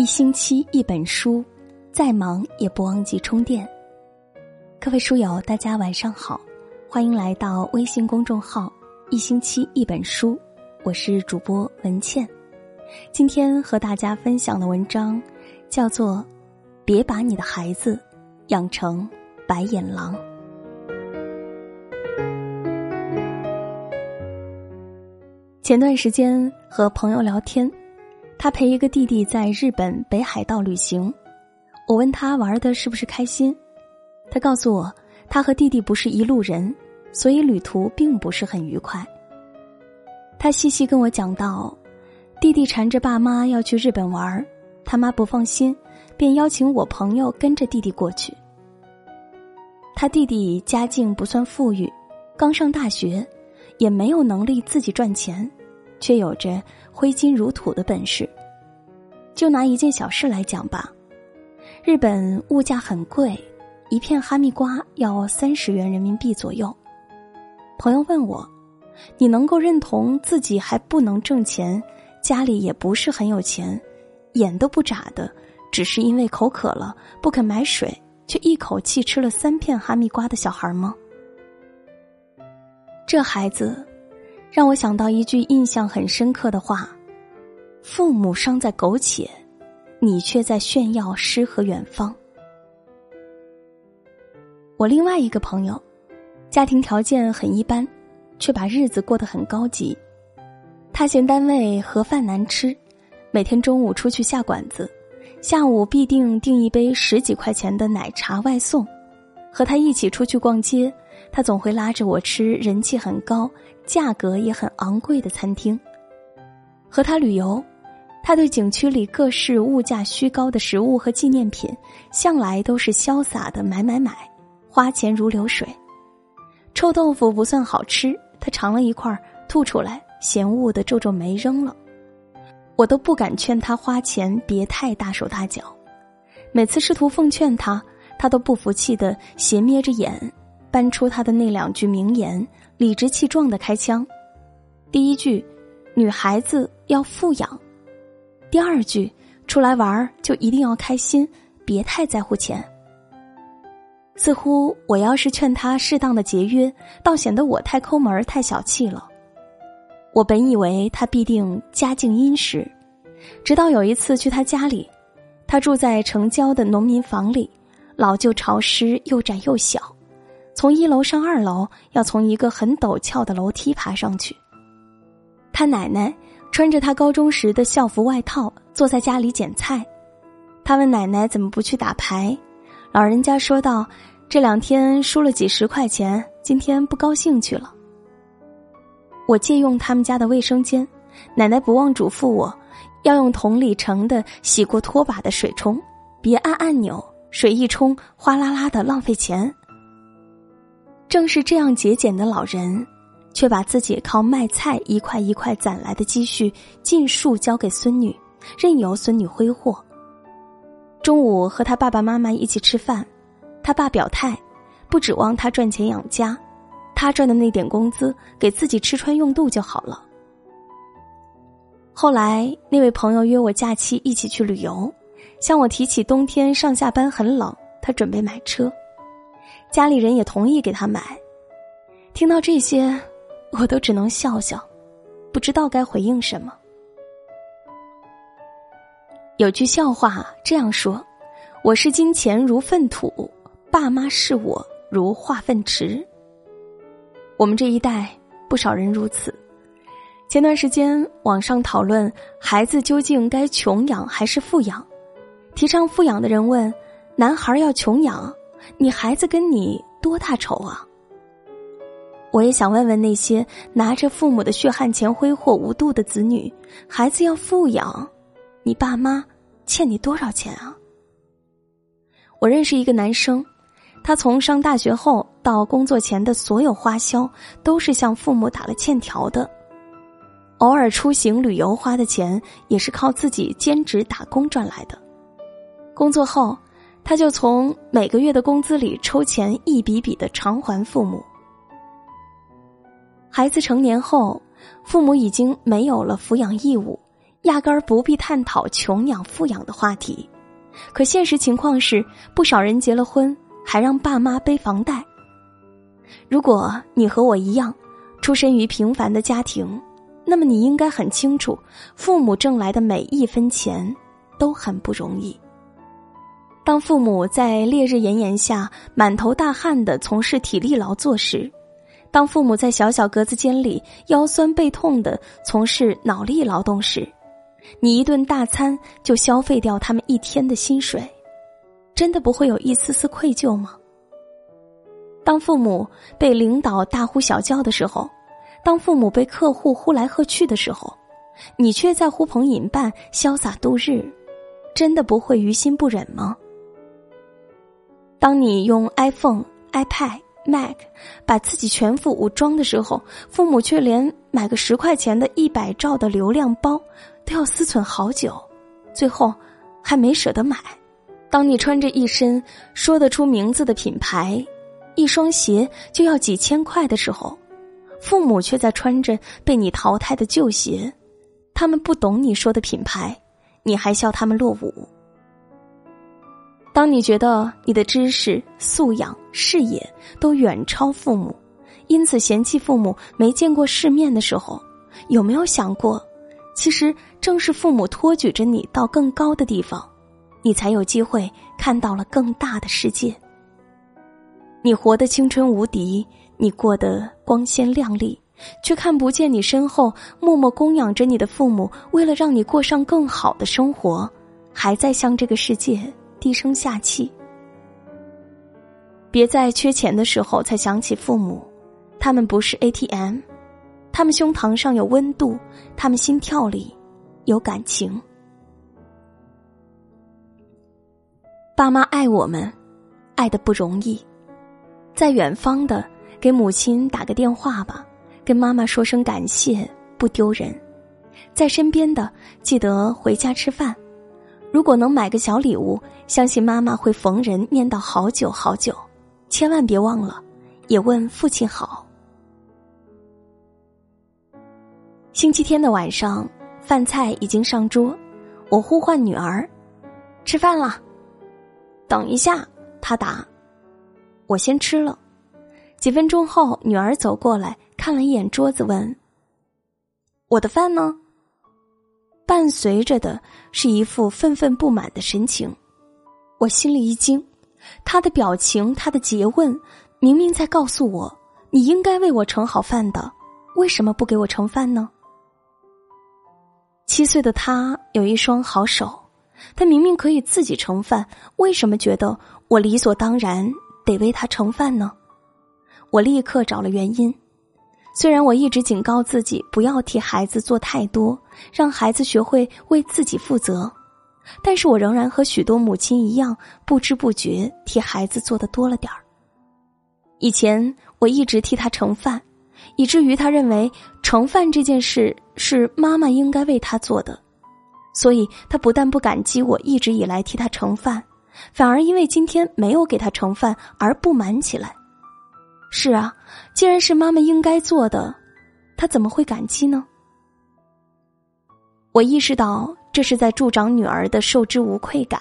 一星期一本书，再忙也不忘记充电。各位书友，大家晚上好，欢迎来到微信公众号“一星期一本书”，我是主播文倩。今天和大家分享的文章叫做《别把你的孩子养成白眼狼》。前段时间和朋友聊天。他陪一个弟弟在日本北海道旅行，我问他玩的是不是开心，他告诉我他和弟弟不是一路人，所以旅途并不是很愉快。他细细跟我讲到，弟弟缠着爸妈要去日本玩，他妈不放心，便邀请我朋友跟着弟弟过去。他弟弟家境不算富裕，刚上大学，也没有能力自己赚钱。却有着挥金如土的本事。就拿一件小事来讲吧，日本物价很贵，一片哈密瓜要三十元人民币左右。朋友问我：“你能够认同自己还不能挣钱，家里也不是很有钱，眼都不眨的，只是因为口渴了不肯买水，却一口气吃了三片哈密瓜的小孩吗？”这孩子。让我想到一句印象很深刻的话：“父母尚在苟且，你却在炫耀诗和远方。”我另外一个朋友，家庭条件很一般，却把日子过得很高级。他嫌单位盒饭难吃，每天中午出去下馆子，下午必定订一杯十几块钱的奶茶外送。和他一起出去逛街，他总会拉着我吃人气很高。价格也很昂贵的餐厅，和他旅游，他对景区里各式物价虚高的食物和纪念品，向来都是潇洒的买买买，花钱如流水。臭豆腐不算好吃，他尝了一块吐出来，嫌恶的皱皱眉扔了。我都不敢劝他花钱别太大手大脚，每次试图奉劝他，他都不服气的斜眯着眼，搬出他的那两句名言。理直气壮的开枪，第一句，女孩子要富养；第二句，出来玩就一定要开心，别太在乎钱。似乎我要是劝他适当的节约，倒显得我太抠门太小气了。我本以为他必定家境殷实，直到有一次去他家里，他住在城郊的农民房里，老旧潮湿又窄又小。从一楼上二楼，要从一个很陡峭的楼梯爬上去。他奶奶穿着他高中时的校服外套，坐在家里捡菜。他问奶奶怎么不去打牌，老人家说道：“这两天输了几十块钱，今天不高兴去了。”我借用他们家的卫生间，奶奶不忘嘱咐我，要用桶里盛的洗过拖把的水冲，别按按钮，水一冲哗啦啦的浪费钱。正是这样节俭的老人，却把自己靠卖菜一块一块攒来的积蓄尽数交给孙女，任由孙女挥霍。中午和他爸爸妈妈一起吃饭，他爸表态，不指望他赚钱养家，他赚的那点工资给自己吃穿用度就好了。后来那位朋友约我假期一起去旅游，向我提起冬天上下班很冷，他准备买车。家里人也同意给他买，听到这些，我都只能笑笑，不知道该回应什么。有句笑话这样说：“我视金钱如粪土，爸妈视我如化粪池。”我们这一代不少人如此。前段时间网上讨论孩子究竟该穷养还是富养，提倡富养的人问：“男孩要穷养？”你孩子跟你多大仇啊？我也想问问那些拿着父母的血汗钱挥霍无度的子女，孩子要富养，你爸妈欠你多少钱啊？我认识一个男生，他从上大学后到工作前的所有花销都是向父母打了欠条的，偶尔出行旅游花的钱也是靠自己兼职打工赚来的，工作后。他就从每个月的工资里抽钱，一笔笔的偿还父母。孩子成年后，父母已经没有了抚养义务，压根儿不必探讨穷养富养的话题。可现实情况是，不少人结了婚还让爸妈背房贷。如果你和我一样，出身于平凡的家庭，那么你应该很清楚，父母挣来的每一分钱都很不容易。当父母在烈日炎炎下满头大汗的从事体力劳作时，当父母在小小格子间里腰酸背痛的从事脑力劳动时，你一顿大餐就消费掉他们一天的薪水，真的不会有一丝丝愧疚吗？当父母被领导大呼小叫的时候，当父母被客户呼来喝去的时候，你却在呼朋引伴、潇洒度日，真的不会于心不忍吗？当你用 iPhone、iPad、Mac 把自己全副武装的时候，父母却连买个十块钱的一百兆的流量包都要思忖好久，最后还没舍得买。当你穿着一身说得出名字的品牌。一双鞋就要几千块的时候，父母却在穿着被你淘汰的旧鞋。他们不懂你说的品牌，你还笑他们落伍。当你觉得你的知识、素养、视野都远超父母，因此嫌弃父母没见过世面的时候，有没有想过，其实正是父母托举着你到更高的地方，你才有机会看到了更大的世界。你活得青春无敌，你过得光鲜亮丽，却看不见你身后默默供养着你的父母，为了让你过上更好的生活，还在向这个世界低声下气。别在缺钱的时候才想起父母，他们不是 ATM，他们胸膛上有温度，他们心跳里有感情。爸妈爱我们，爱的不容易。在远方的，给母亲打个电话吧，跟妈妈说声感谢，不丢人；在身边的，记得回家吃饭。如果能买个小礼物，相信妈妈会逢人念叨好久好久。千万别忘了，也问父亲好。星期天的晚上，饭菜已经上桌，我呼唤女儿：“吃饭了。”等一下，他答。我先吃了，几分钟后，女儿走过来看了一眼桌子，问：“我的饭呢？”伴随着的是一副愤愤不满的神情。我心里一惊，他的表情，他的诘问，明明在告诉我：“你应该为我盛好饭的，为什么不给我盛饭呢？”七岁的他有一双好手，他明明可以自己盛饭，为什么觉得我理所当然？得为他盛饭呢，我立刻找了原因。虽然我一直警告自己不要替孩子做太多，让孩子学会为自己负责，但是我仍然和许多母亲一样，不知不觉替孩子做的多了点儿。以前我一直替他盛饭，以至于他认为盛饭这件事是妈妈应该为他做的，所以他不但不感激我一直以来替他盛饭。反而因为今天没有给他盛饭而不满起来。是啊，既然是妈妈应该做的，她怎么会感激呢？我意识到这是在助长女儿的受之无愧感。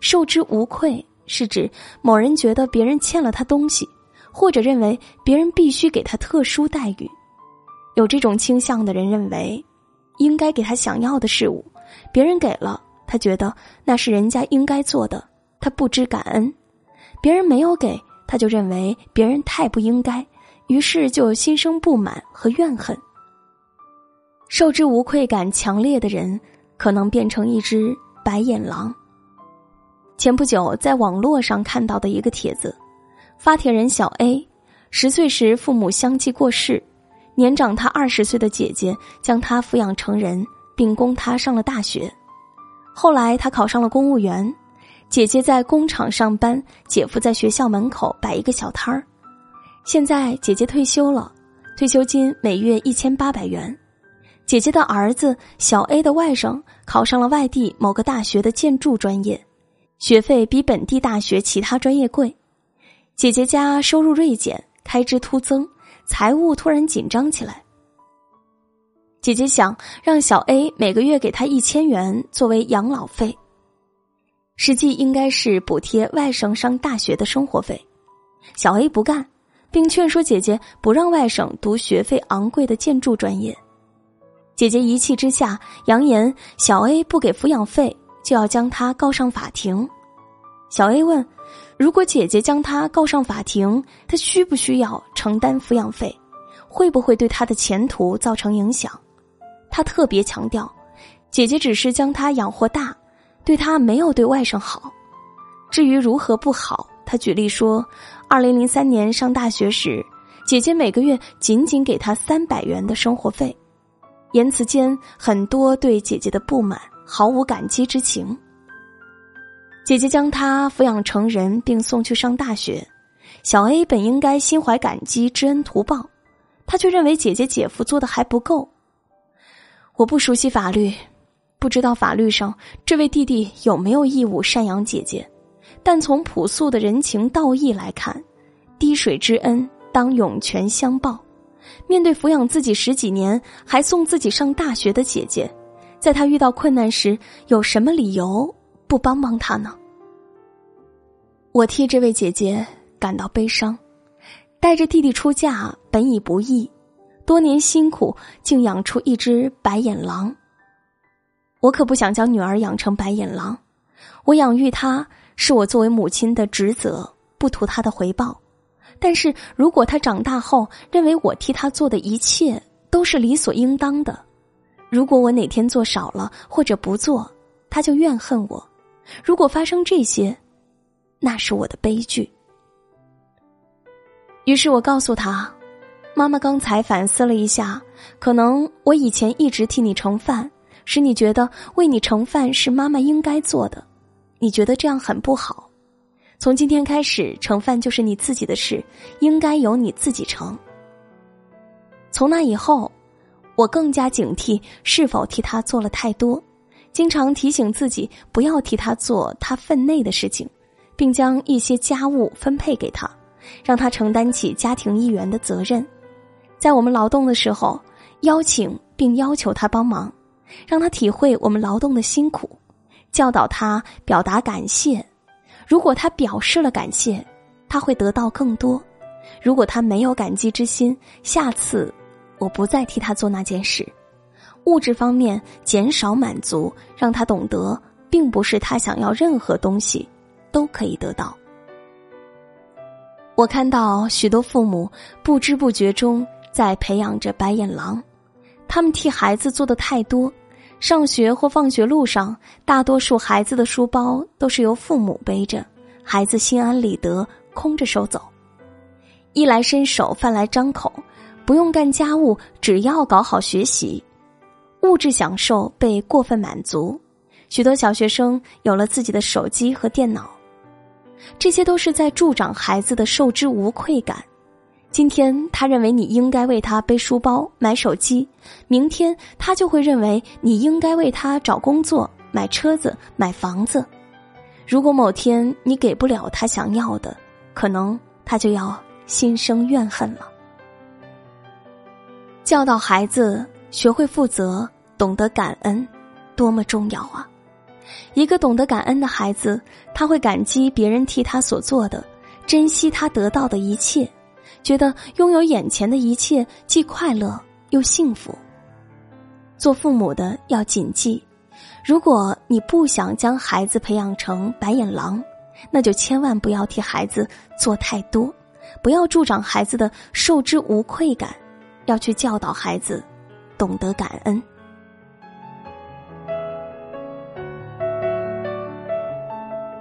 受之无愧是指某人觉得别人欠了他东西，或者认为别人必须给他特殊待遇。有这种倾向的人认为，应该给他想要的事物，别人给了他，觉得那是人家应该做的。他不知感恩，别人没有给，他就认为别人太不应该，于是就心生不满和怨恨。受之无愧感强烈的人，可能变成一只白眼狼。前不久在网络上看到的一个帖子，发帖人小 A，十岁时父母相继过世，年长他二十岁的姐姐将他抚养成人，并供他上了大学，后来他考上了公务员。姐姐在工厂上班，姐夫在学校门口摆一个小摊儿。现在姐姐退休了，退休金每月一千八百元。姐姐的儿子小 A 的外甥考上了外地某个大学的建筑专业，学费比本地大学其他专业贵。姐姐家收入锐减，开支突增，财务突然紧张起来。姐姐想让小 A 每个月给她一千元作为养老费，实际应该是补贴外甥上大学的生活费。小 A 不干，并劝说姐姐不让外甥读学费昂贵的建筑专业。姐姐一气之下扬言，小 A 不给抚养费就要将他告上法庭。小 A 问：“如果姐姐将他告上法庭，他需不需要承担抚养费？会不会对他的前途造成影响？”他特别强调，姐姐只是将他养活大，对他没有对外甥好。至于如何不好，他举例说，二零零三年上大学时，姐姐每个月仅仅给他三百元的生活费。言辞间很多对姐姐的不满，毫无感激之情。姐姐将他抚养成人，并送去上大学。小 A 本应该心怀感激、知恩图报，他却认为姐姐姐夫做的还不够。我不熟悉法律，不知道法律上这位弟弟有没有义务赡养姐姐，但从朴素的人情道义来看，滴水之恩当涌泉相报。面对抚养自己十几年还送自己上大学的姐姐，在他遇到困难时，有什么理由不帮帮他呢？我替这位姐姐感到悲伤。带着弟弟出嫁本已不易，多年辛苦竟养出一只白眼狼。我可不想将女儿养成白眼狼，我养育她是我作为母亲的职责，不图她的回报。但是如果她长大后认为我替她做的一切都是理所应当的，如果我哪天做少了或者不做，她就怨恨我。如果发生这些，那是我的悲剧。于是我告诉她：“妈妈刚才反思了一下，可能我以前一直替你盛饭，使你觉得为你盛饭是妈妈应该做的，你觉得这样很不好。”从今天开始，盛饭就是你自己的事，应该由你自己盛。从那以后，我更加警惕是否替他做了太多，经常提醒自己不要替他做他分内的事情，并将一些家务分配给他，让他承担起家庭一员的责任。在我们劳动的时候，邀请并要求他帮忙，让他体会我们劳动的辛苦，教导他表达感谢。如果他表示了感谢，他会得到更多；如果他没有感激之心，下次我不再替他做那件事。物质方面减少满足，让他懂得，并不是他想要任何东西都可以得到。我看到许多父母不知不觉中在培养着白眼狼，他们替孩子做的太多。上学或放学路上，大多数孩子的书包都是由父母背着，孩子心安理得，空着手走。衣来伸手，饭来张口，不用干家务，只要搞好学习，物质享受被过分满足。许多小学生有了自己的手机和电脑，这些都是在助长孩子的受之无愧感。今天他认为你应该为他背书包、买手机，明天他就会认为你应该为他找工作、买车子、买房子。如果某天你给不了他想要的，可能他就要心生怨恨了。教导孩子学会负责、懂得感恩，多么重要啊！一个懂得感恩的孩子，他会感激别人替他所做的，珍惜他得到的一切。觉得拥有眼前的一切既快乐又幸福。做父母的要谨记：如果你不想将孩子培养成白眼狼，那就千万不要替孩子做太多，不要助长孩子的受之无愧感，要去教导孩子懂得感恩。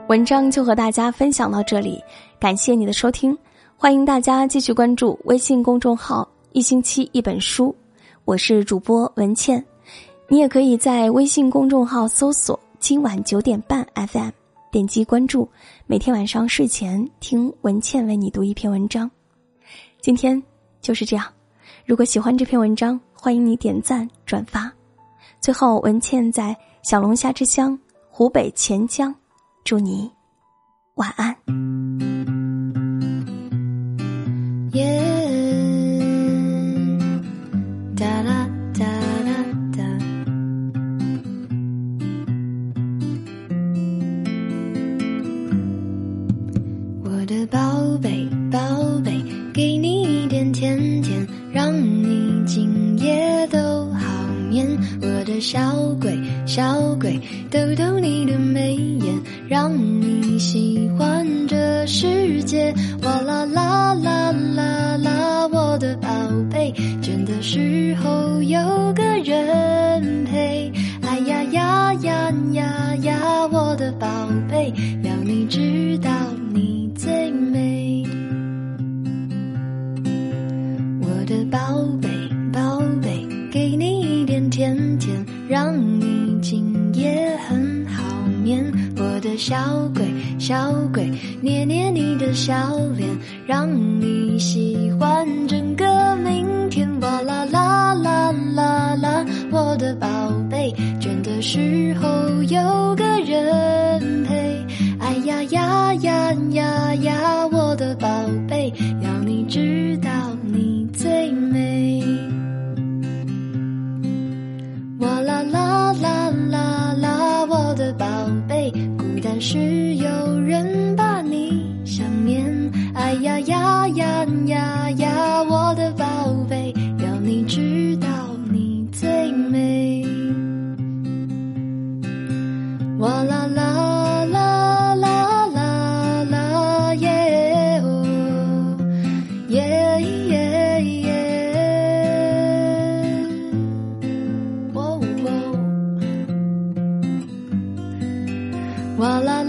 文章就和大家分享到这里，感谢你的收听。欢迎大家继续关注微信公众号“一星期一本书”，我是主播文倩。你也可以在微信公众号搜索“今晚九点半 FM”，点击关注，每天晚上睡前听文倩为你读一篇文章。今天就是这样，如果喜欢这篇文章，欢迎你点赞转发。最后，文倩在小龙虾之乡湖北潜江，祝你晚安。宝贝宝贝给你一点甜甜让你今夜都好眠我的小鬼小鬼逗逗你的眉眼让你喜欢这世界哇啦啦啦啦啦我的宝贝倦的时候有个人陪哎呀呀呀呀呀我的宝贝要你知道你最美。小鬼，小鬼，捏捏你的小脸，让你喜欢整个明天。哇啦啦啦啦啦，我的宝贝，倦的时候有哇啦